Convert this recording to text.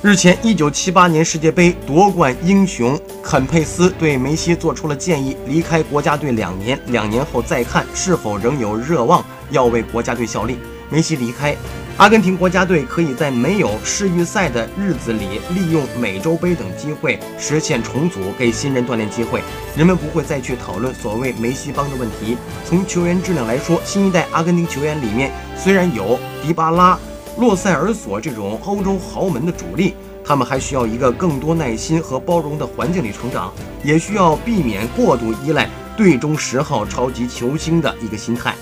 日前，一九七八年世界杯夺冠英雄肯佩斯对梅西做出了建议：离开国家队两年，两年后再看是否仍有热望要为国家队效力。梅西离开阿根廷国家队，可以在没有世预赛的日子里，利用美洲杯等机会实现重组，给新人锻炼机会。人们不会再去讨论所谓梅西帮的问题。从球员质量来说，新一代阿根廷球员里面虽然有迪巴拉。洛塞尔索这种欧洲豪门的主力，他们还需要一个更多耐心和包容的环境里成长，也需要避免过度依赖队中十号超级球星的一个心态。